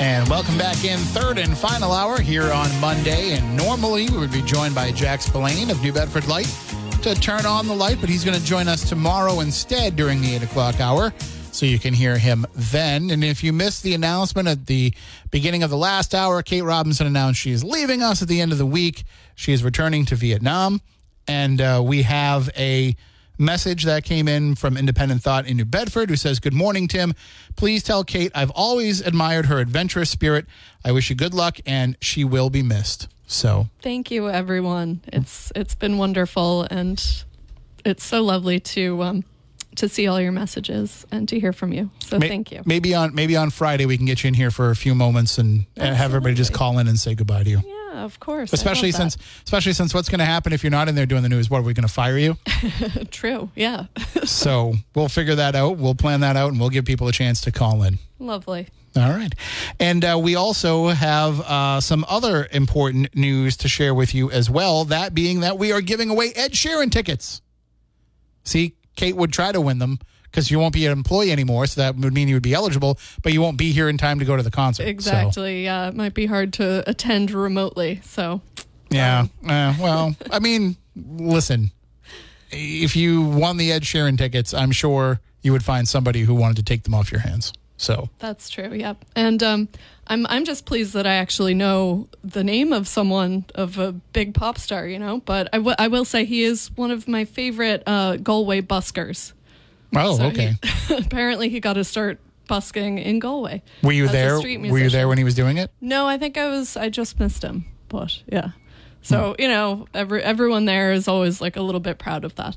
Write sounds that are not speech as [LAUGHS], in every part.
And welcome back in third and final hour here on Monday. And normally we would be joined by Jack Spillane of New Bedford Light to turn on the light, but he's going to join us tomorrow instead during the eight o'clock hour. So you can hear him then. And if you missed the announcement at the beginning of the last hour, Kate Robinson announced she is leaving us at the end of the week. She is returning to Vietnam. And uh, we have a message that came in from Independent Thought in New Bedford who says, Good morning, Tim. Please tell Kate I've always admired her adventurous spirit. I wish you good luck and she will be missed. So Thank you, everyone. It's it's been wonderful, and it's so lovely to um, to see all your messages and to hear from you. So may- thank you. Maybe on maybe on Friday we can get you in here for a few moments and, and have everybody just call in and say goodbye to you. Yeah, of course. Especially since especially since what's going to happen if you're not in there doing the news? What are we going to fire you? [LAUGHS] true. Yeah, [LAUGHS] so we'll figure that out. We'll plan that out, and we'll give people a chance to call in. lovely. All right. And uh, we also have uh, some other important news to share with you as well. That being that we are giving away Ed Sheeran tickets. See, Kate would try to win them because you won't be an employee anymore. So that would mean you would be eligible, but you won't be here in time to go to the concert. So, Exactly. Yeah, it might be hard to attend remotely. So yeah. Uh, well, I mean, listen, if you won the Ed Sheeran tickets, I'm sure you would find somebody who wanted to take them off your hands. So That's true. Yep. And um, I'm I'm just pleased that I actually know the name of someone of a big pop star, you know. But I, w- I will say he is one of my favorite uh, Galway buskers. Oh, So okay. he- [LAUGHS] apparently, he got to start busking in Galway. Were you there? Were you there when he was doing it? No, I think I was. I just missed him. But yeah. So Hmm. you know, every everyone there is always like a little bit proud of that.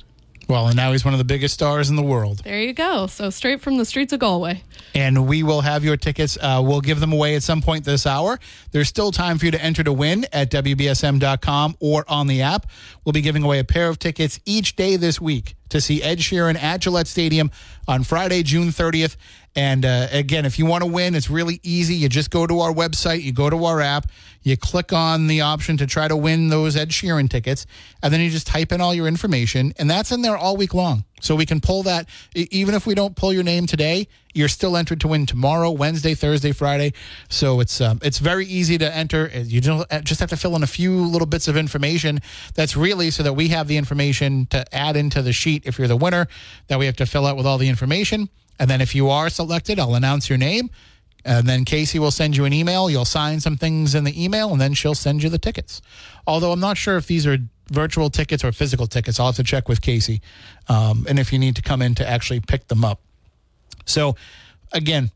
Well, and now he's one of the biggest stars in the world. There you go. So straight from the streets of Galway. And we will have your tickets. Uh, we'll give them away at some point this hour. There's still time for you to enter to win at WBSM.com or on the app. We'll be giving away a pair of tickets each day this week to see Ed Sheeran at Gillette Stadium on Friday, June 30th. And uh, again, if you want to win, it's really easy. You just go to our website, you go to our app, you click on the option to try to win those Ed Sheeran tickets, and then you just type in all your information, and that's in there all week long. So we can pull that, even if we don't pull your name today, you're still entered to win tomorrow, Wednesday, Thursday, Friday. So it's um, it's very easy to enter. You uh, just have to fill in a few little bits of information. That's really so that we have the information to add into the sheet if you're the winner. That we have to fill out with all the information. And then if you are selected, I'll announce your name. And then Casey will send you an email. You'll sign some things in the email, and then she'll send you the tickets. Although I'm not sure if these are virtual tickets or physical tickets. I'll have to check with Casey. Um, and if you need to come in to actually pick them up. So, again,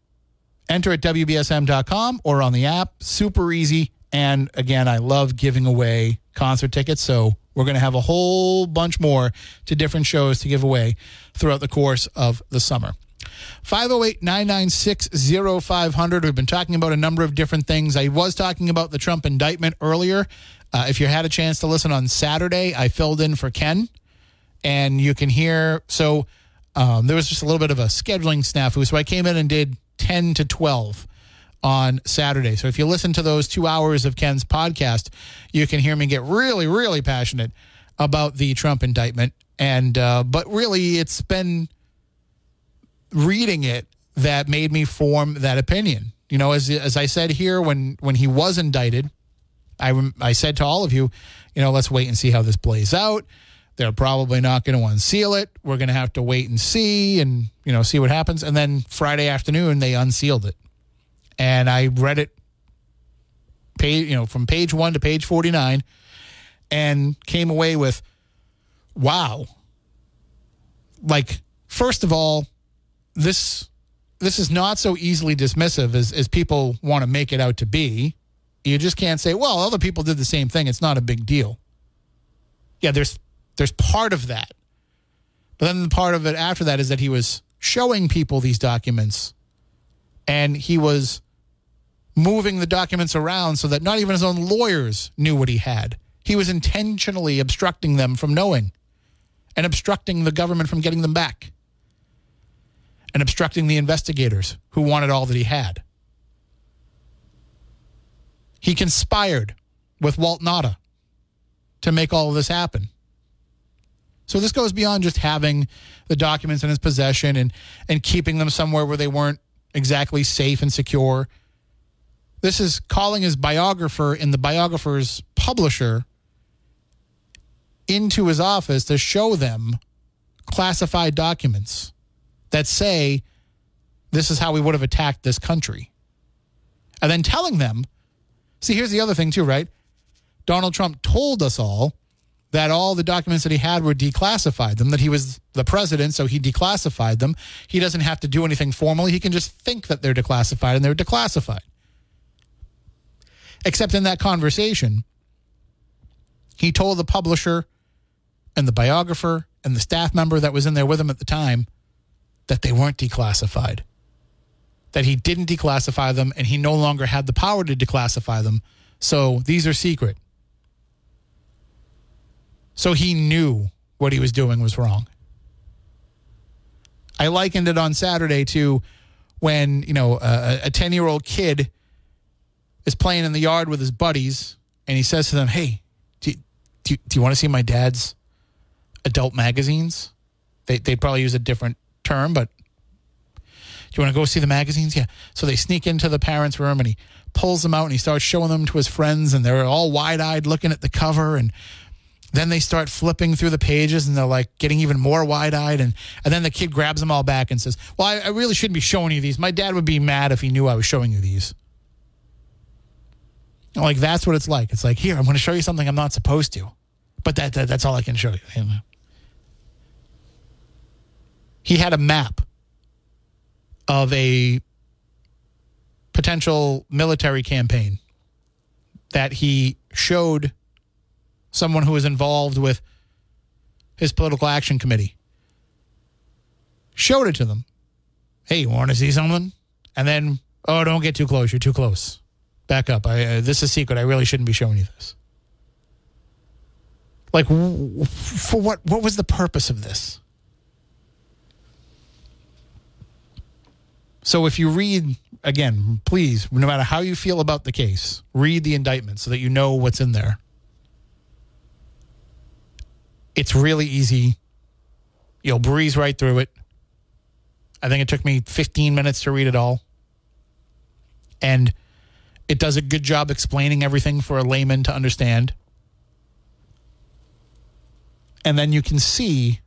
enter at WBSM.com or on the app. Super easy. And again, I love giving away concert tickets. So, we're going to have a whole bunch more to different shows to give away throughout the course of the summer. 508 996 0500. We've been talking about a number of different things. I was talking about the Trump indictment earlier. Uh, if you had a chance to listen on Saturday, I filled in for Ken, and you can hear. So um, there was just a little bit of a scheduling snafu. So I came in and did 10 to 12 on Saturday. So if you listen to those two hours of Ken's podcast, you can hear me get really, really passionate about the Trump indictment. And, uh, but really, it's been reading it that made me form that opinion. You know, as as I said here when when he was indicted, I I said to all of you, you know, let's wait and see how this plays out. They're probably not going to unseal it. We're going to have to wait and see and, you know, see what happens. And then Friday afternoon they unsealed it. And I read it page, you know, from page one to page 49 and came away with, wow. Like, first of all, this this is not so easily dismissive as, as people want to make it out to be. You just can't say, well, other people did the same thing. It's not a big deal. Yeah, there's there's part of that. But then the part of it after that is that he was showing people these documents and he was moving the documents around so that not even his own lawyers knew what he had. He was intentionally obstructing them from knowing and obstructing the government from getting them back and obstructing the investigators who wanted all that he had. He conspired with Walt Nauta to make all of this happen. So this goes beyond just having the documents in his possession and, and keeping them somewhere where they weren't exactly safe and secure. This is calling his biographer and the biographer's publisher into his office to show them classified documents that say this is how we would have attacked this country. And then telling them, see, here's the other thing, too, right? Donald Trump told us all that all the documents that he had were declassified them, that he was the president, so he declassified them. He doesn't have to do anything formally. He can just think that they're declassified and they're declassified. Except in that conversation, he told the publisher and the biographer and the staff member that was in there with him at the time that they weren't declassified, that he didn't declassify them and he no longer had the power to declassify them. So these are secret. So he knew what he was doing was wrong. I likened it on Saturday to when, you know, a 10 year old kid is playing in the yard with his buddies and he says to them, Hey, do, do, do you want to see my dad's adult magazines? They, they'd probably use a different term, but you want to go see the magazines? Yeah. So they sneak into the parents' room and he pulls them out and he starts showing them to his friends and they're all wide eyed looking at the cover and then they start flipping through the pages and they're like getting even more wide eyed. And, and then the kid grabs them all back and says, Well, I, I really shouldn't be showing you these. My dad would be mad if he knew I was showing you these. Like, that's what it's like. It's like, here, I'm going to show you something I'm not supposed to. But that, that that's all I can show you. He had a map of a potential military campaign that he showed someone who was involved with his political action committee. Showed it to them. Hey, you want to see something? And then, oh, don't get too close. You're too close. Back up. I, uh, this is a secret. I really shouldn't be showing you this. Like, for what? What was the purpose of this? So, if you read again, please, no matter how you feel about the case, read the indictment so that you know what's in there it's really easy. You'll breeze right through it. I think it took me 15 minutes to read it all. And it does a good job explaining everything for a layman to understand. And then you can see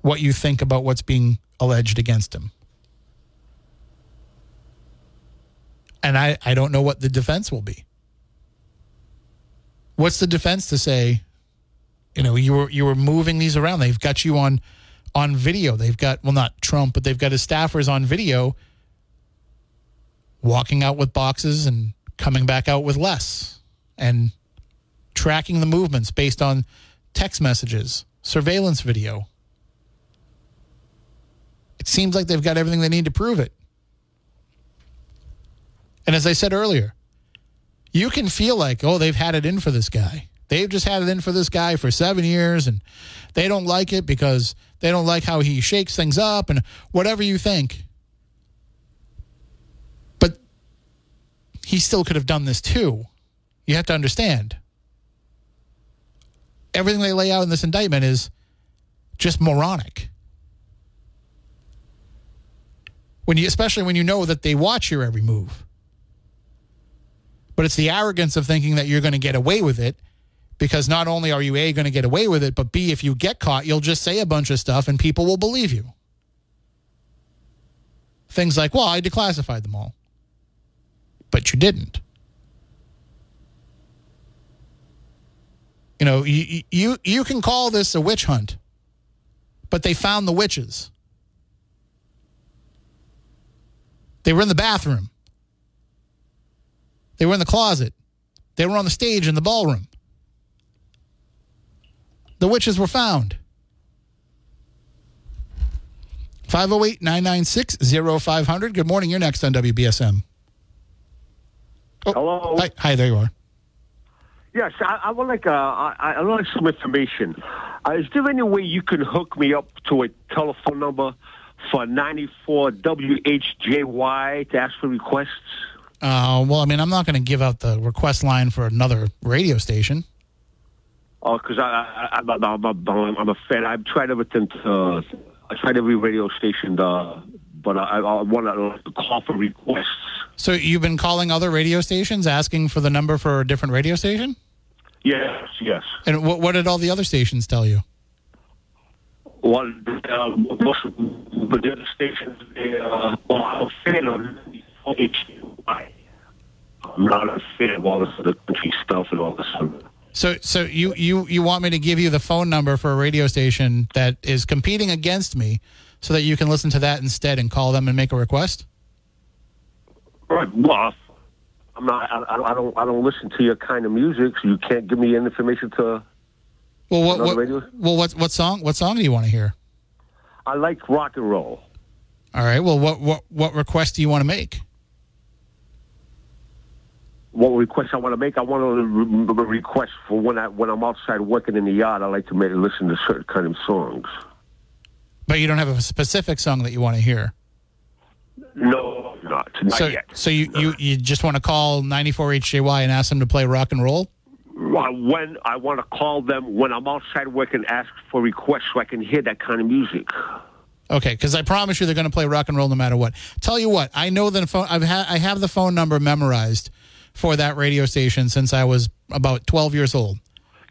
what you think about what's being alleged against him. And I, I don't know what the defense will be. What's the defense to say, you know, you were you were moving these around. They've got you on on video. They've got well, not Trump, but they've got his staffers on video walking out with boxes and coming back out with less, and tracking the movements based on text messages, surveillance video. It seems like they've got everything they need to prove it. And as I said earlier, you can feel like, oh, they've had it in for this guy. They've just had it in for this guy for seven years and they don't like it because they don't like how he shakes things up and whatever you think. But he still could have done this too. You have to understand. Everything they lay out in this indictment is just moronic. When you, especially when you know that they watch your every move but it's the arrogance of thinking that you're going to get away with it because not only are you A, going to get away with it, but B, if you get caught, you'll just say a bunch of stuff and people will believe you. Things like, well, I declassified them all. But you didn't. You know, you, you, you can call this a witch hunt, but they found the witches. They were in the bathroom. They were in the closet. They were on the stage in the ballroom. The witches were found. 508 996 0500. Good morning. You're next on WBSM. Oh, Hello. Hi, hi, there you are. Yes, I, I would like uh, I, like some information. Uh, is there any way you can hook me up to a telephone number for 94 WHJY to ask for requests? Uh, well, I mean, I'm not going to give out the request line for another radio station. Oh, because I, I, I'm, I'm, I'm, I'm a fan. I've tried everything. To, I tried every radio station, uh, but I, I want to call for requests. So you've been calling other radio stations asking for the number for a different radio station? Yes, yes. And what, what did all the other stations tell you? Well, uh, most of the other stations, they, uh, well, I'm a fan of. I'm not a fan of all this other country stuff and all this other. So, so you, you, you want me to give you the phone number for a radio station that is competing against me so that you can listen to that instead and call them and make a request? Right. Well, I'm not. I, I don't. I don't listen to your kind of music, so you can't give me any information to. Well, what, what, well, what, what song, what song do you want to hear? I like rock and roll. All right. Well, what, what, what request do you want to make? What request I want to make? I want to re- request for when I when I'm outside working in the yard. I like to make listen to certain kind of songs. But you don't have a specific song that you want to hear. No, not not so, yet. so you, you, you just want to call 94 HJY and ask them to play rock and roll? When I want to call them when I'm outside working, ask for requests so I can hear that kind of music. Okay, because I promise you they're going to play rock and roll no matter what. Tell you what, I know the phone. I've had I have the phone number memorized for that radio station since I was about 12 years old.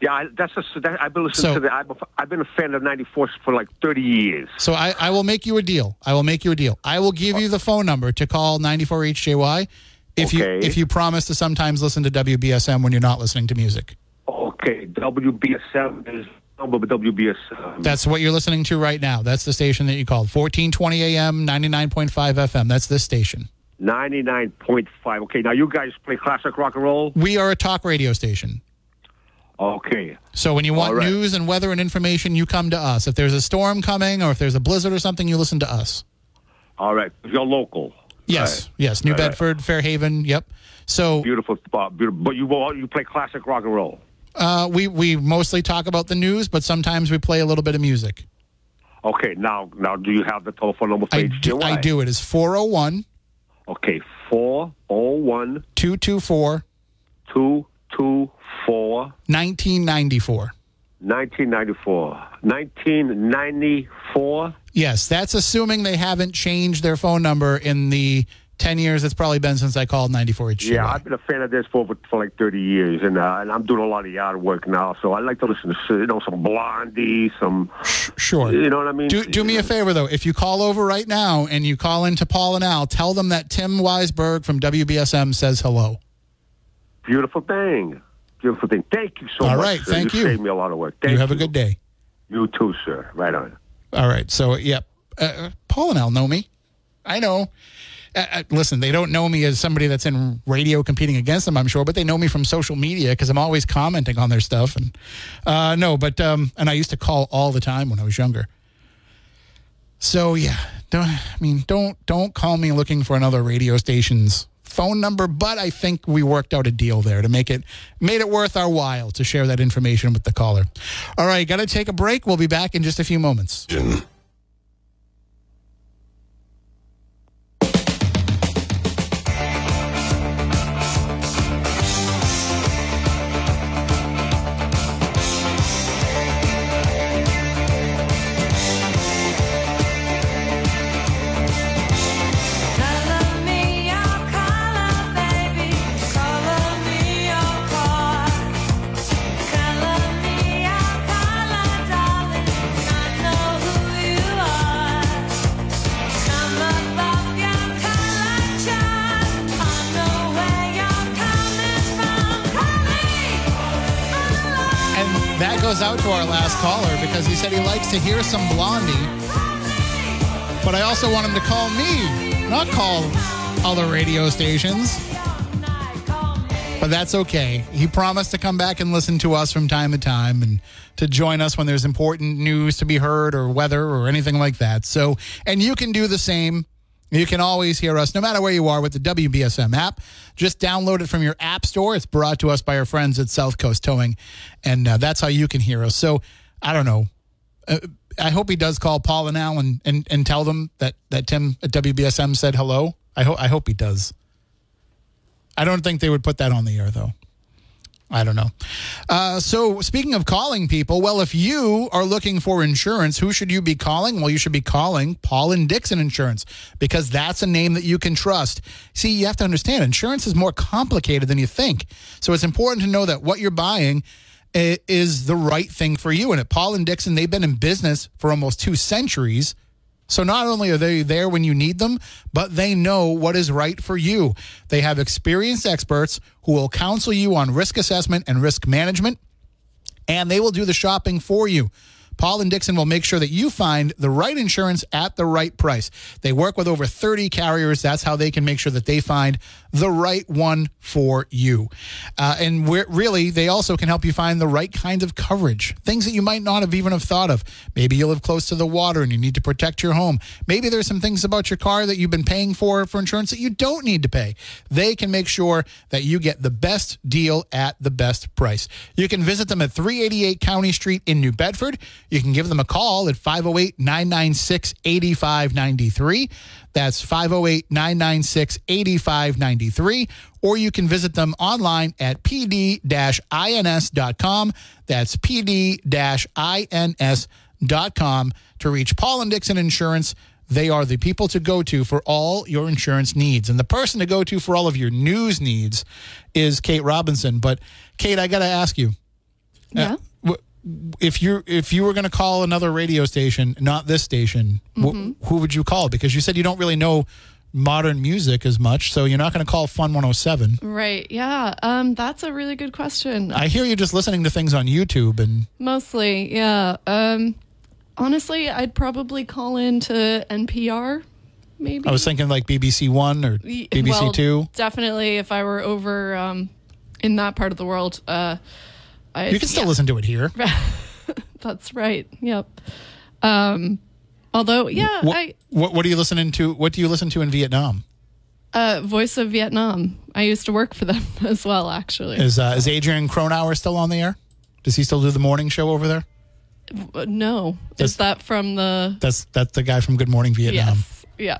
Yeah, I, that's a, that, I've been listening So- to the. I've, I've been a fan of '94 for like 30 years. So I, I will make you a deal. I will make you a deal. I will give you the phone number to call 94 HJY if you if you promise to sometimes listen to WBSM when you're not listening to music. Okay, WBSM is number WBSM. That's what you're listening to right now. That's the station that you called. 1420 AM, 99.5 FM. That's this station. 99.5. Okay, now you guys play classic rock and roll? We are a talk radio station. Okay. So when you want right. news and weather and information, you come to us. If there's a storm coming or if there's a blizzard or something, you listen to us. All right. You're local. Yes, Right. yes. New Right. Bedford, Fairhaven. Yep. So Beautiful spot. Beautiful. But you you play classic rock and roll. uh, we we mostly talk about the news, but sometimes we play a little bit of music. Okay, now now do you have the telephone number for I do, I do. It is 401 Okay, 401 224 224 1994. 1994. 1994? Yes, that's assuming they haven't changed their phone number in the 10 years it's probably been since I called 94 HJY. Yeah, I've been a fan of this for for like 30 years, and uh, and I'm doing a lot of yard work now, so I like to listen to you know some Blondie, some Sure. you know what I mean. Do, do me a favor, though. If you call over right now and you call into Paul and Al, tell them that Tim Weisberg from WBSM says hello. Beautiful thing, beautiful thing. Thank you so All much. all right sir. thank you. saved me a lot of work. Thank you have a good day. You too, sir. Right on. All right. So, yep. Uh, Paul and Al know me. I know. Uh, uh, listen, they don't know me as somebody that's in radio competing against them, I'm sure, but they know me from social media because I'm always commenting on their stuff. And uh, no, but um, and I used to call all the time when I was younger. So yeah, don't, I mean, don't don't call me looking for another radio station's phone number. But I think we worked out a deal there to make it made it worth our while to share that information with the caller. All right, got to take a break. We'll be back in just a few moments. Our last caller because he said he likes to hear some Blondie. But I also want him to call me, not call other radio stations. But that's okay. He promised to come back and listen to us from time to time and to join us when there's important news to be heard or weather or anything like that. So, and you can do the same. You can always hear us no matter where you are with the WBSM app. Just download it from your app store. It's brought to us by our friends at South Coast Towing, and uh, that's how you can hear us. So, I don't know. Uh, I hope he does call Paul and Al and, and, and tell them that, that Tim at WBSM said hello. I, ho- I hope he does. I don't think they would put that on the air, though. I don't know. Uh, so, speaking of calling people, well, if you are looking for insurance, who should you be calling? Well, you should be calling Paul and Dixon Insurance because that's a name that you can trust. See, you have to understand, insurance is more complicated than you think. So, it's important to know that what you're buying is the right thing for you. And at Paul and Dixon, they've been in business for almost two centuries. So not only are they there when you need them, but they know what is right for you. They have experienced experts who will counsel you on risk assessment and risk management, and they will do the shopping for you. Paul and Dixon will make sure that you find the right insurance at the right price. They work with over 30 carriers. That's how they can make sure that they find the right one for you. Uh, and really, they also can help you find the right kind of coverage, things that you might not have even have thought of. Maybe you live close to the water and you need to protect your home. Maybe there's some things about your car that you've been paying for for insurance that you don't need to pay. They can make sure that you get the best deal at the best price. You can visit them at 388 County Street in New Bedford. You can give them a call at 508 996 8593. That's 508 996 8593. Or you can visit them online at pd ins.com. That's pd ins.com to reach Paul and Dixon Insurance. They are the people to go to for all your insurance needs. And the person to go to for all of your news needs is Kate Robinson. But, Kate, I got to ask you uh, Yeah. wh- if you if you were going to call another radio station, not this station, wh- who would you call? Because you said you don't really know modern music as much, so you're not going to call Fun 107. Right. Yeah. Um, that's a really good question. I hear you just listening to things on YouTube, and Mostly, yeah. Um, honestly, I'd probably call into NPR. Maybe. I was thinking like BBC One or BBC well, Two. Definitely, if I were over um, in that part of the world, uh, I, You can still yeah, listen to it here. [LAUGHS] That's right. Yep. Um, although, yeah, What, I what what are you listening to? What do you listen to in Vietnam? uh, Voice of Vietnam. I used to work for them [LAUGHS] as well, actually. Is uh, is Adrian Cronauer still on the air? Does he still do the morning show over there? No, That's- is that from the? That's that's the guy from Good Morning Vietnam. Yes. Yeah.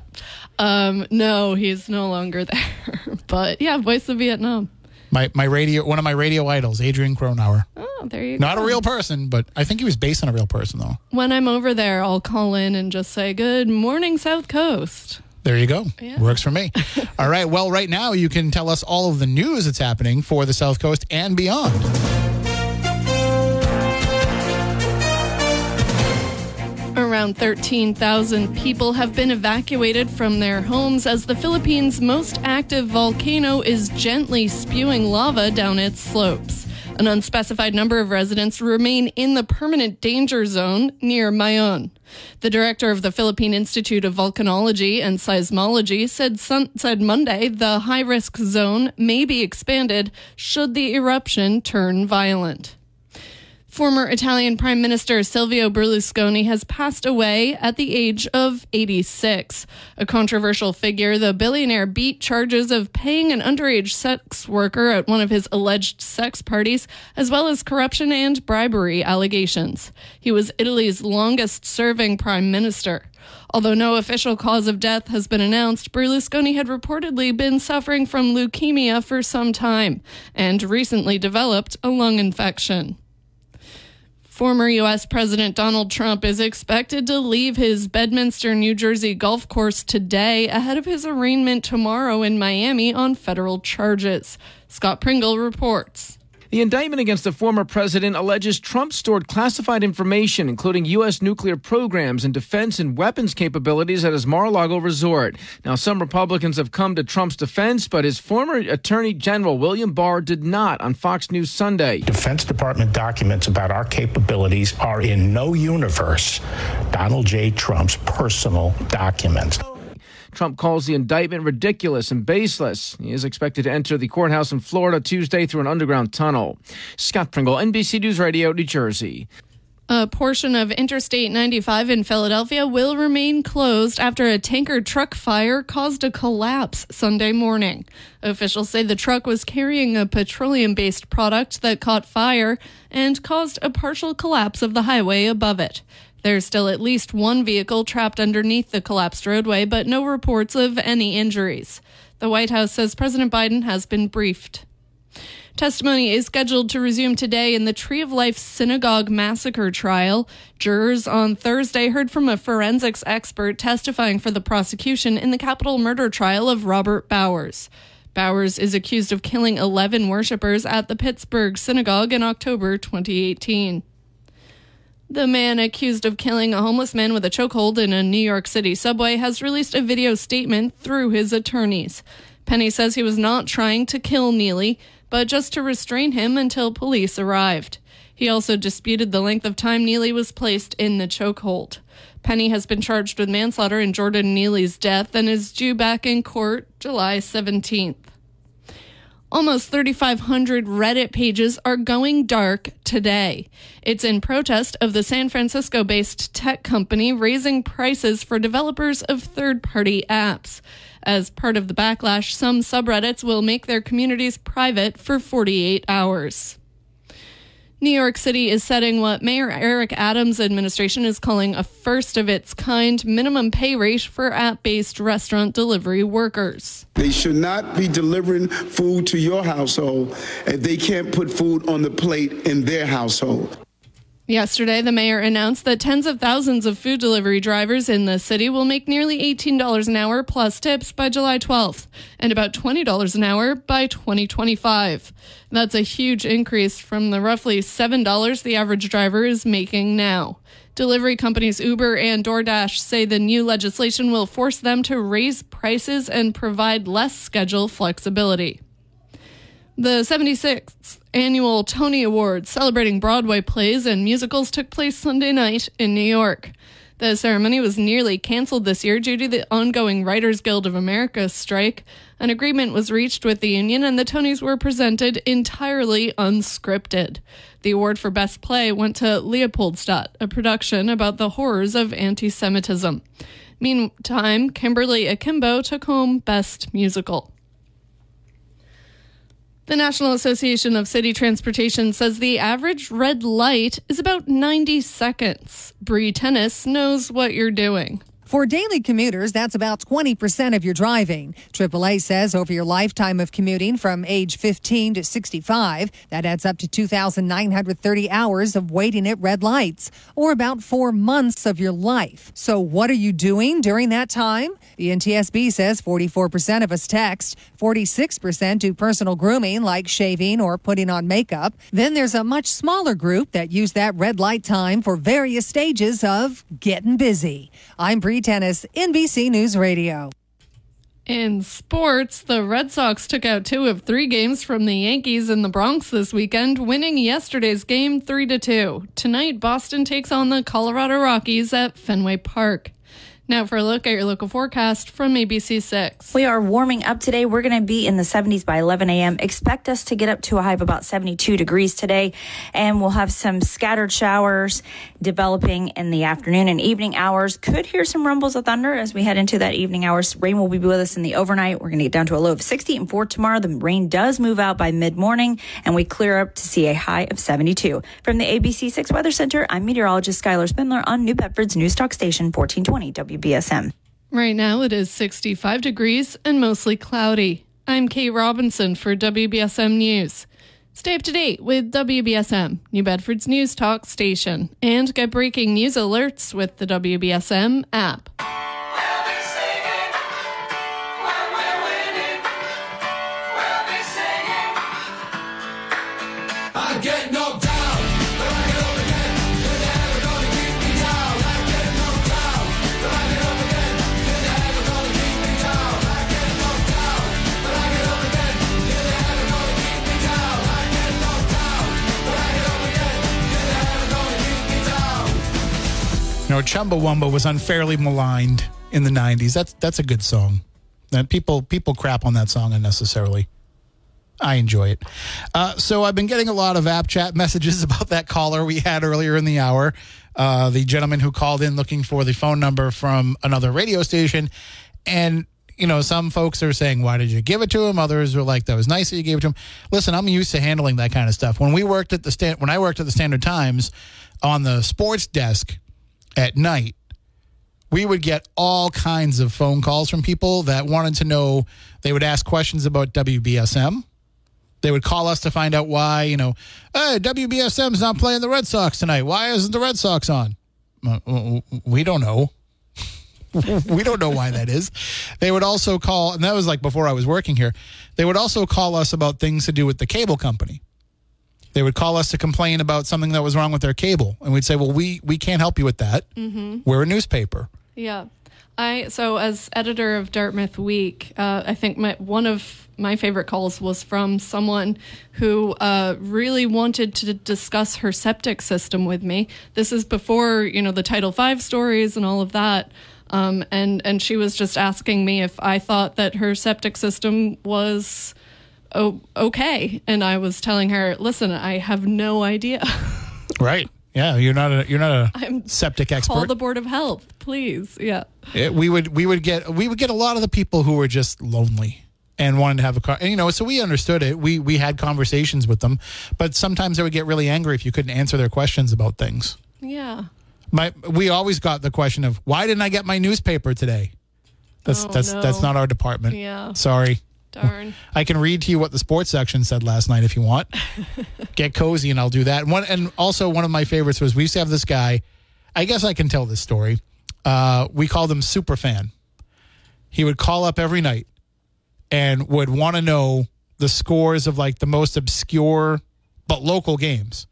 Um, no, he's no longer [LAUGHS] there. but yeah, Voice of Vietnam. My my radio one of my radio idols, Adrian Cronauer. Oh, there you Not go. Not a real person, but I think he was based on a real person though. When I'm over there, I'll call in and just say, "Good morning, South Coast." There you go. Yeah. Works for me. [LAUGHS] all right. Well, right now you can tell us all of the news that's happening for the South Coast and beyond. Around 13,000 people have been evacuated from their homes as the Philippines' most active volcano is gently spewing lava down its slopes. An unspecified number of residents remain in the permanent danger zone near Mayon. The director of the Philippine Institute of Volcanology and Seismology said, sun- said Monday the high risk zone may be expanded should the eruption turn violent. Former Italian Prime Minister Silvio Berlusconi has passed away at the age of 86. A controversial figure, the billionaire beat charges of paying an underage sex worker at one of his alleged sex parties, as well as corruption and bribery allegations. He was Italy's longest serving prime minister. Although no official cause of death has been announced, Berlusconi had reportedly been suffering from leukemia for some time and recently developed a lung infection. Former U.S. President Donald Trump is expected to leave his Bedminster, New Jersey golf course today ahead of his arraignment tomorrow in Miami on federal charges. Scott Pringle reports. The indictment against the former president alleges Trump stored classified information, including U.S. nuclear programs and defense and weapons capabilities at his Mar a Lago resort. Now, some Republicans have come to Trump's defense, but his former Attorney General William Barr did not on Fox News Sunday. Defense Department documents about our capabilities are in no universe Donald J. Trump's personal documents. Trump calls the indictment ridiculous and baseless. He is expected to enter the courthouse in Florida Tuesday through an underground tunnel. Scott Pringle, NBC News Radio, New Jersey. A portion of Interstate 95 in Philadelphia will remain closed after a tanker truck fire caused a collapse Sunday morning. Officials say the truck was carrying a petroleum based product that caught fire and caused a partial collapse of the highway above it. There's still at least one vehicle trapped underneath the collapsed roadway, but no reports of any injuries. The White House says President Biden has been briefed. Testimony is scheduled to resume today in the Tree of Life Synagogue massacre trial. Jurors on Thursday heard from a forensics expert testifying for the prosecution in the capital murder trial of Robert Bowers. Bowers is accused of killing 11 worshippers at the Pittsburgh synagogue in October 2018. The man accused of killing a homeless man with a chokehold in a New York City subway has released a video statement through his attorneys. Penny says he was not trying to kill Neely, but just to restrain him until police arrived. He also disputed the length of time Neely was placed in the chokehold. Penny has been charged with manslaughter in Jordan Neely's death and is due back in court July 17th. Almost 3,500 Reddit pages are going dark today. It's in protest of the San Francisco based tech company raising prices for developers of third party apps. As part of the backlash, some subreddits will make their communities private for 48 hours. New York City is setting what Mayor Eric Adams' administration is calling a first of its kind minimum pay rate for app based restaurant delivery workers. They should not be delivering food to your household if they can't put food on the plate in their household. Yesterday, the mayor announced that tens of thousands of food delivery drivers in the city will make nearly $18 an hour plus tips by July 12th and about $20 an hour by 2025. That's a huge increase from the roughly $7 the average driver is making now. Delivery companies Uber and DoorDash say the new legislation will force them to raise prices and provide less schedule flexibility. The 76th annual Tony Awards celebrating Broadway plays and musicals took place Sunday night in New York. The ceremony was nearly canceled this year due to the ongoing Writers Guild of America strike. An agreement was reached with the union and the Tonys were presented entirely unscripted. The award for Best Play went to Leopoldstadt, a production about the horrors of anti Semitism. Meantime, Kimberly Akimbo took home Best Musical. The National Association of City Transportation says the average red light is about 90 seconds. Bree Tennis knows what you're doing. For daily commuters, that's about 20% of your driving. AAA says over your lifetime of commuting from age 15 to 65, that adds up to 2,930 hours of waiting at red lights, or about four months of your life. So, what are you doing during that time? The NTSB says 44% of us text, 46% do personal grooming like shaving or putting on makeup. Then there's a much smaller group that use that red light time for various stages of getting busy. I'm Bree Tennis, NBC News Radio. In sports, the Red Sox took out two of three games from the Yankees in the Bronx this weekend, winning yesterday's game 3 to 2. Tonight, Boston takes on the Colorado Rockies at Fenway Park. Now for a look at your local forecast from ABC6. We are warming up today. We're going to be in the 70s by 11 a.m. Expect us to get up to a high of about 72 degrees today, and we'll have some scattered showers developing in the afternoon and evening hours. Could hear some rumbles of thunder as we head into that evening hours. Rain will be with us in the overnight. We're going to get down to a low of 60 and for tomorrow. The rain does move out by mid morning, and we clear up to see a high of 72. From the ABC6 Weather Center, I'm meteorologist Skylar Spindler on New Bedford's News Talk Station 1420 WBSM. Right now it is 65 degrees and mostly cloudy. I'm Kate Robinson for WBSM News. Stay up to date with WBSM, New Bedford's News Talk station, and get breaking news alerts with the WBSM app. Know, Chumbawamba was unfairly maligned in the '90s. That's that's a good song. That people people crap on that song unnecessarily. I enjoy it. Uh, so I've been getting a lot of app chat [LAUGHS] messages about that caller we had earlier in the hour. Uh, the gentleman who called in looking for the phone number from another radio station, and you know some folks are saying, "Why did you give it to him?" Others are like, "That was nice that you gave it to him." Listen, I'm used to handling that kind of stuff. When we worked at the stand, when I worked at the Standard Times on the sports desk at night, we would get all kinds of phone calls from people that wanted to know. They would ask questions about WBSM. They would call us to find out why, you know, hey, WBSM's not playing the Red Sox tonight. Why isn't the Red Sox on? Uh, We don't know. [LAUGHS] we don't know why that is. They would also call, and that was like before I was working here. They would also call us about things to do with the cable company. They would call us to complain about something that was wrong with their cable, and we'd say, "Well, we we can't help you with that. Mhm. We're a newspaper." Yeah. I so as editor of Dartmouth Week, uh, I think my one of my favorite calls was from someone who uh, really wanted to discuss her septic system with me. This is before you know the Title V stories and all of that. Um, and and she was just asking me if I thought that her septic system was o- okay, and I was telling her, "Listen, I have no idea. [LAUGHS] Right? Yeah, you're not a you're not a I'm septic expert. Call the board of health, please." Yeah. It- we would we would get we would get a lot of the people who were just lonely and wanted to have a car and you know so we understood it we we had conversations with them but sometimes they would get really angry if you couldn't answer their questions about things Yeah. my we always got the question of why didn't i get my newspaper today that's Oh, that's no. that's not our department Yeah. sorry Darn. i can read to you what the sports section said last night if you want [LAUGHS] get cozy and i'll do that one and also one of my favorites was we used to have this guy i guess i can tell this story uh, we called him superfan he would call up every night and would want to know the scores of like the most obscure but local games.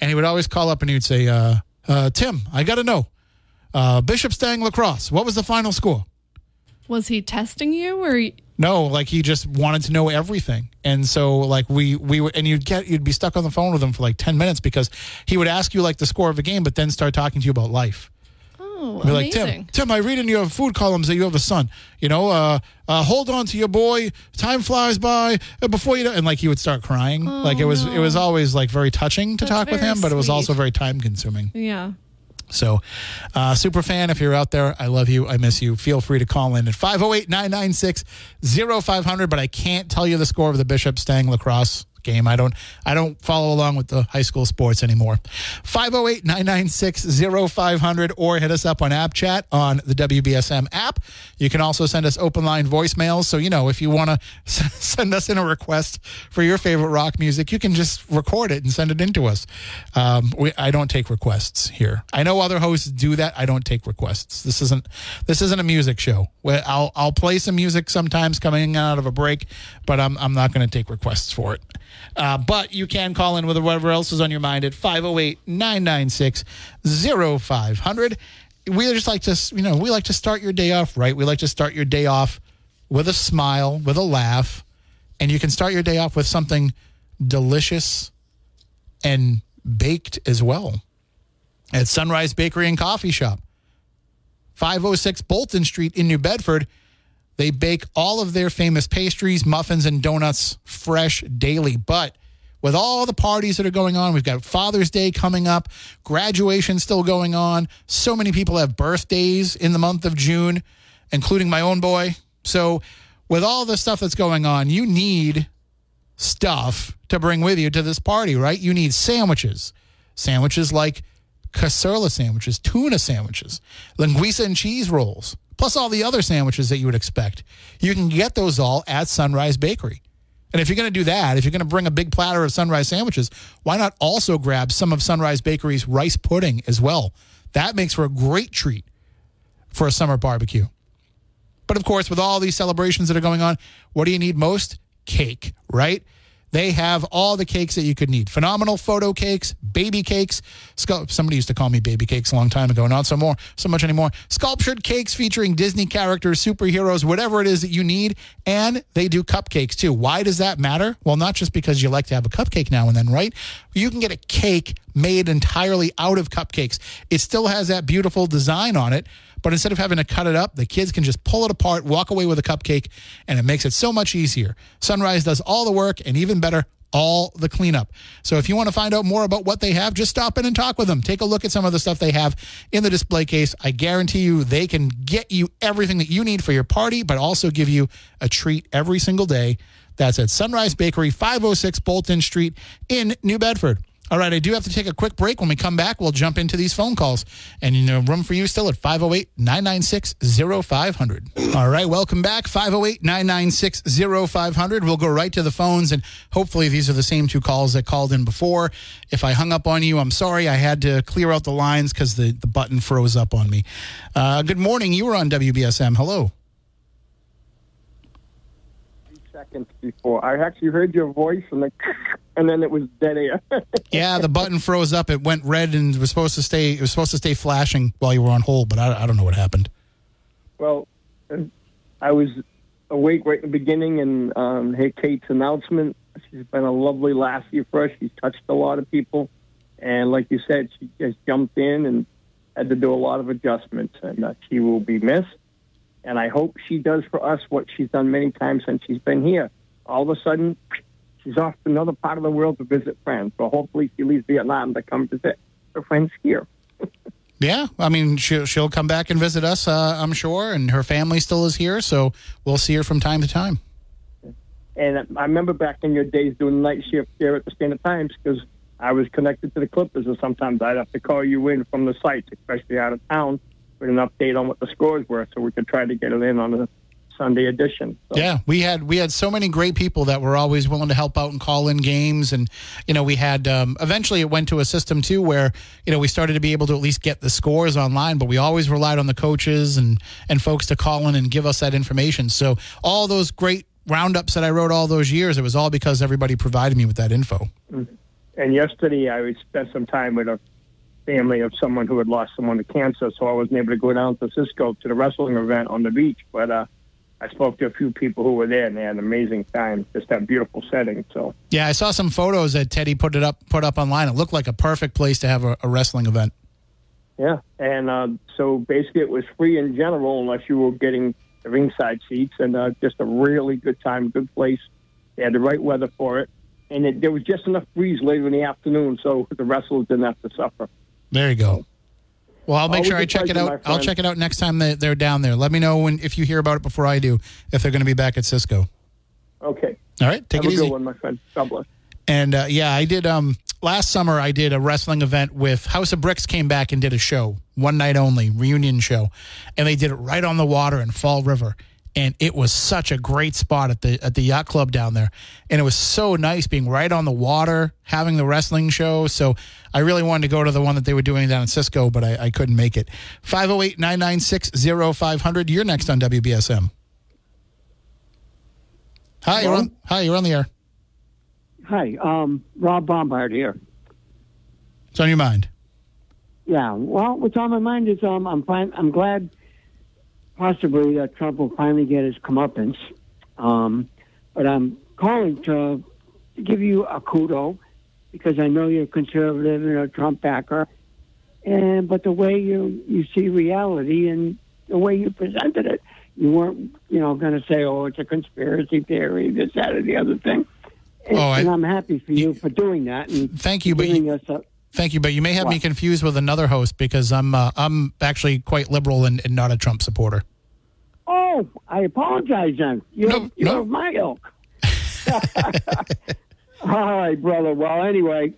And he would always call up and he would say, uh, uh, Tim, I got to know. Uh, Bishop Stang lacrosse. What was the final score? Was he testing you or No, like he just wanted to know everything. And so like we we and you'd get you'd be stuck on the phone with him for like 10 minutes because he would ask you like the score of a game but then start talking to you about life. Oh, Be like, amazing. Tim, Tim, I read in your food columns that you have a son. You know, uh, uh, hold on to your boy. Time flies by uh, before you. know-" And like he would start crying. like it was, it was always like very touching to Oh, That's talk with him, but it was also very time consuming. yeah. So, uh, super fan, if you're out there, I love you. I miss you. Feel free to call in at 508 996 0500. But I can't tell you the score of the Bishop Stang lacrosse game. I don't I don't follow along with the high school sports anymore. 508 996 0500 or hit us up on app chat on the WBSM app. You can also send us open line voicemails. So, you know, if you want to [LAUGHS] send us in a request for your favorite rock music, you can just record it and send it in to us. Um, we, I don't take requests here. I know other hosts do that. I don't take requests. This isn't this isn't a music show. I'll I'll play some music sometimes coming out of a break, but I'm I'm not going to take requests for it. Uh, but you can call in with whatever else is on your mind at 508 996 0500. We just like to, you know, we like to start your day off right. We like to start your day off with a smile, with a laugh, and you can start your day off with something delicious and baked as well at Sunrise Bakery and Coffee Shop. 506 Bolton Street in New Bedford. They bake all of their famous pastries, muffins, and donuts fresh daily. But with all the parties that are going on, we've got Father's Day coming up, graduation still going on. So many people have birthdays in the month of June, including my own boy. So, with all the stuff that's going on, you need stuff to bring with you to this party, right? You need sandwiches. Sandwiches like caçoila sandwiches, tuna sandwiches, linguiça and cheese rolls, plus all the other sandwiches that you would expect. You can get those all at Sunrise Bakery. And if you're going to do that, if you're going to bring a big platter of Sunrise sandwiches, why not also grab some of Sunrise Bakery's rice pudding as well? That makes for a great treat for a summer barbecue. But of course, with all these celebrations that are going on, what do you need most? Cake, right? They have all the cakes that you could need. Phenomenal photo cakes, baby cakes. Somebody used to call me baby cakes a long time ago. Not so more, so much anymore. Sculptured cakes featuring Disney characters, superheroes, whatever it is that you need. And they do cupcakes too. Why does that matter? Well, not just because you like to have a cupcake now and then, right? You can get a cake made entirely out of cupcakes. It still has that beautiful design on it. But instead of having to cut it up, the kids can just pull it apart, walk away with a cupcake, and it makes it so much easier. Sunrise does all the work and even better, all the cleanup. So if you want to find out more about what they have, just stop in and talk with them. Take a look at some of the stuff they have in the display case. I guarantee you they can get you everything that you need for your party, but also give you a treat every single day. That's at Sunrise Bakery, 506 Bolton Street in New Bedford. All right, I do have to take a quick break. When we come back, we'll jump into these phone calls. And you know, room for you still at 508 996 0500. All right, welcome back. 508 996 0500. We'll go right to the phones, and hopefully, these are the same two calls that called in before. If I hung up on you, I'm sorry. I had to clear out the lines because the, the button froze up on me. Uh, good morning. You were on WBSM. Hello. Seconds before. I actually heard your voice and like, [LAUGHS] and then it was dead air. [LAUGHS] Yeah, the button froze up. It went red and was supposed to stay. It was supposed to stay flashing while you were on hold, but I, I don't know what happened. well, I was awake right in the beginning and um, heard Kate's announcement. She's been a lovely lassie for us. She's touched a lot of people, and like you said, she just jumped in and had to do a lot of adjustments, and uh, she will be missed. And I hope she does for us what she's done many times since she's been here. All of a sudden, she's off to another part of the world to visit friends. So hopefully, she leaves Vietnam to come visit her friends here. [LAUGHS] Yeah, I mean, she'll she'll come back and visit us, uh, I'm sure, and her family still is here, so we'll see her from time to time. And I remember back in your days doing night shift there at the Standard Times because I was connected to the Clippers, and sometimes I'd have to call you in from the site, especially out of town, with an update on what the scores were, so we could try to get it in on the Sunday edition. So, Yeah, we had we had so many great people that were always willing to help out and call in games, and you know we had um, eventually it went to a system too where you know we started to be able to at least get the scores online, but we always relied on the coaches and and folks to call in and give us that information. So all those great roundups that I wrote all those years, it was all because everybody provided me with that info. And yesterday I spent some time with a family of someone who had lost someone to cancer, so I wasn't able to go down to Cisco to the wrestling event on the beach. But uh, I spoke to a few people who were there, and they had an amazing time. Just that beautiful setting. So Yeah, I saw some photos that Teddy put it up put up online. It looked like a perfect place to have a, a wrestling event. yeah, and uh, so basically it was free in general unless you were getting the ringside seats, and uh, just a really good time, good place. They had the right weather for it, and it, there was just enough breeze later in the afternoon, so the wrestlers didn't have to suffer. There you go. Well, I'll make Always sure I check it out. I'll check it out next time that they're down there. Let me know when if you hear about it before I do. If they're going to be back at Cisco. Okay. All right, take Have it a good easy. one, my friend. God bless. And uh, yeah, I did. Um, last summer I did a wrestling event with House of Bricks. Came back and did a show, one night only reunion show, and they did it right on the water in Fall River. And it was such a great spot at the at the yacht club down there, and it was so nice being right on the water, having the wrestling show. So I really wanted to go to the one that they were doing down in Cisco, but I, I couldn't make it. 508-996-0500. You're next on WBSM. Hi, you're on, hi, you're on the air. Hi, um, Rob Bombard here. What's on your mind? Yeah, well, what's on my mind is um, I'm fine. I'm glad, possibly that Trump will finally get his comeuppance. Um, but I'm calling to, to give you a kudo because I know you're a conservative and a Trump backer, and but the way you you see reality and the way you presented it, you weren't you know going to say, oh, it's a conspiracy theory, this, that, or the other thing. And, Oh, I- and I'm happy for you for doing that. And Thank you, but you, us a, thank you, but you may have me confused with another host because I'm uh, I'm actually quite liberal and, and not a Trump supporter. Oh, I apologize then. You're, No, you're no. of my ilk. [LAUGHS] All right, brother. Well, anyway,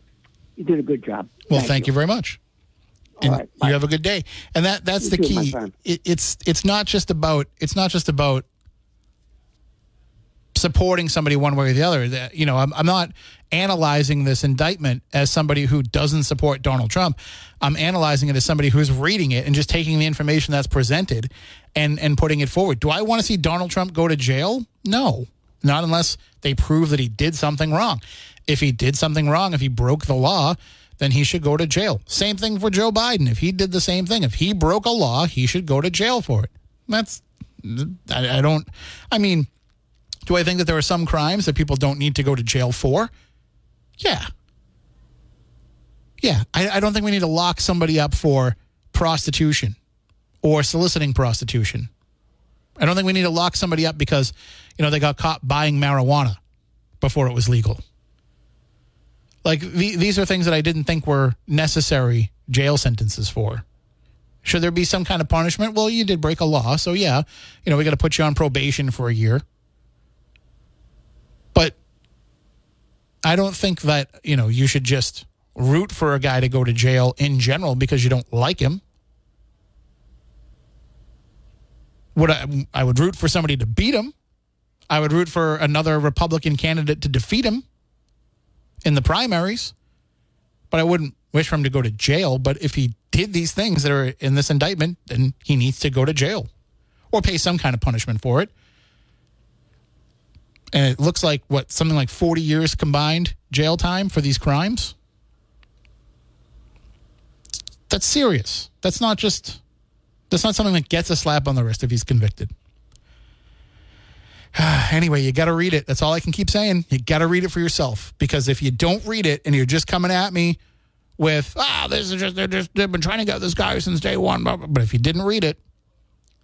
you did a good job. Well, thank, you. very much. And right, you have a good day. And that that's You the too, key. It, it's it's not just about it's not just about supporting somebody one way or the other. That you know, I'm I'm not analyzing this indictment as somebody who doesn't support Donald Trump. I'm analyzing it as somebody who's reading it and just taking the information that's presented and and putting it forward. Do I want to see Donald Trump go to jail? No. Not unless they prove that he did something wrong. If he did something wrong, if he broke the law, then he should go to jail. Same thing for Joe Biden. If he did the same thing, if he broke a law, he should go to jail for it. That's, I, I don't, I mean, do I think that there are some crimes that people don't need to go to jail for? Yeah. Yeah. I, I don't think we need to lock somebody up for prostitution or soliciting prostitution. I don't think we need to lock somebody up because, you know, they got caught buying marijuana before it was legal. Like the, these are things that I didn't think were necessary jail sentences for. Should there be some kind of punishment? Well, you did break a law, so yeah, you know, we got to put you on probation for a year. But I don't think that, you know, you should just root for a guy to go to jail in general because you don't like him. Would I, I would root for somebody to beat him. I would root for another Republican candidate to defeat him in the primaries. But I wouldn't wish for him to go to jail. But if he did these things that are in this indictment, then he needs to go to jail or pay some kind of punishment for it. And it looks like what something like 40 years combined jail time for these crimes. That's serious. That's not just that's not something that gets a slap on the wrist if he's convicted. [SIGHS] anyway, you got to read it. That's all I can keep saying. You got to read it for yourself because if you don't read it and you're just coming at me with, ah, this is just, they're just, they've been trying to get this guy since day one. blah, blah," But if you didn't read it,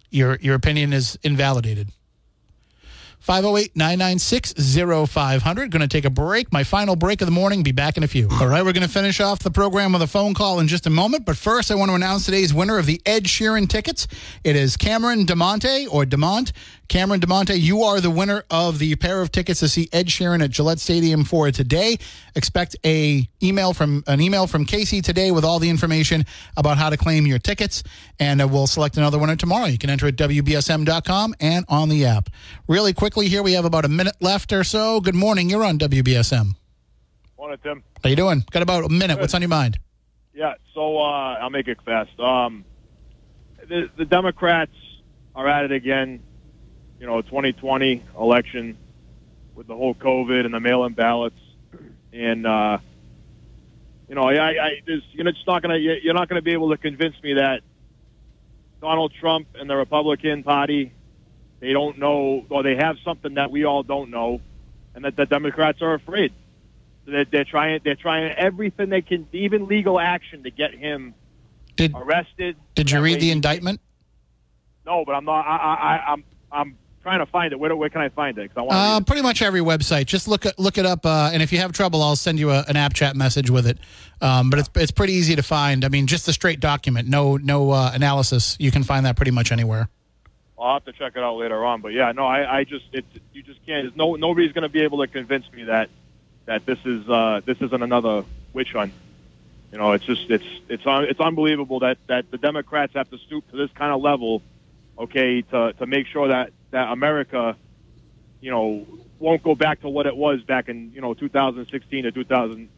your, your opinion is invalidated. 508 996 0500. Going to take a break. My final break of the morning. Be back in a few. All right, we're going to finish off the program with a phone call in just a moment. But first, I want to announce today's winner of the Ed Sheeran tickets. It is Cameron DeMonte or DeMont. Cameron DeMonte, you are the winner of the pair of tickets to see Ed Sheeran at Gillette Stadium for today. Expect a email from an email from Casey today with all the information about how to claim your tickets, and uh, we'll select another winner tomorrow. You can enter at wbsm.com and on the app. Really quickly, here we have about a minute left or so. Good morning. You're on WBSM. Morning, Tim. How you doing? Got about a minute. What's on your mind? Yeah, so uh, I'll make it fast. Um, the, the Democrats are at it again. You know, 2020 election with the whole COVID and the mail-in ballots, and uh, you know, I, I there's, you're just not gonna you're not gonna be able to convince me that Donald Trump and the Republican Party they don't know or they have something that we all don't know, and that the Democrats are afraid. They're, they're trying. They're trying everything they can, even legal action, to get him Did- arrested. Did you read way the indictment? No, but I'm not. I, I, I'm. I'm trying to find it. Where, where can I find it? 'Cause I. Uh, pretty much every website. Just look look it up, uh, and if you have trouble, I'll send you a, an app chat message with it. Um, but it's it's pretty easy to find. I mean, just a straight document, no no uh, analysis. You can find that pretty much anywhere. I'll have to check it out later on. But yeah, no, I, I just it, you just can't. There's no nobody's going to be able to convince me that that this is uh, this isn't another witch hunt. You know, it's just it's it's un, it's unbelievable that that the Democrats have to stoop to this kind of level, okay, to to make sure that that America, you know, won't go back to what it was back in you know 2016 to 2000.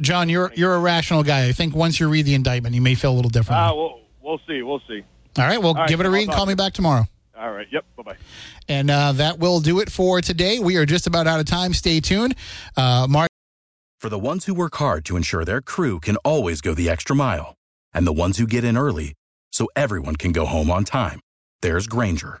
John, you're you're a rational guy. I think once you read the indictment, you may feel a little different. Ah, we'll we'll see, we'll see. All right, well, all right, give it a I'll read. talk Call me back tomorrow. All right. Yep. Bye bye. And uh, that will do it for today. We are just about out of time. Stay tuned. Uh, Mark. For the ones who work hard to ensure their crew can always go the extra mile, and the ones who get in early so everyone can go home on time, there's Grainger,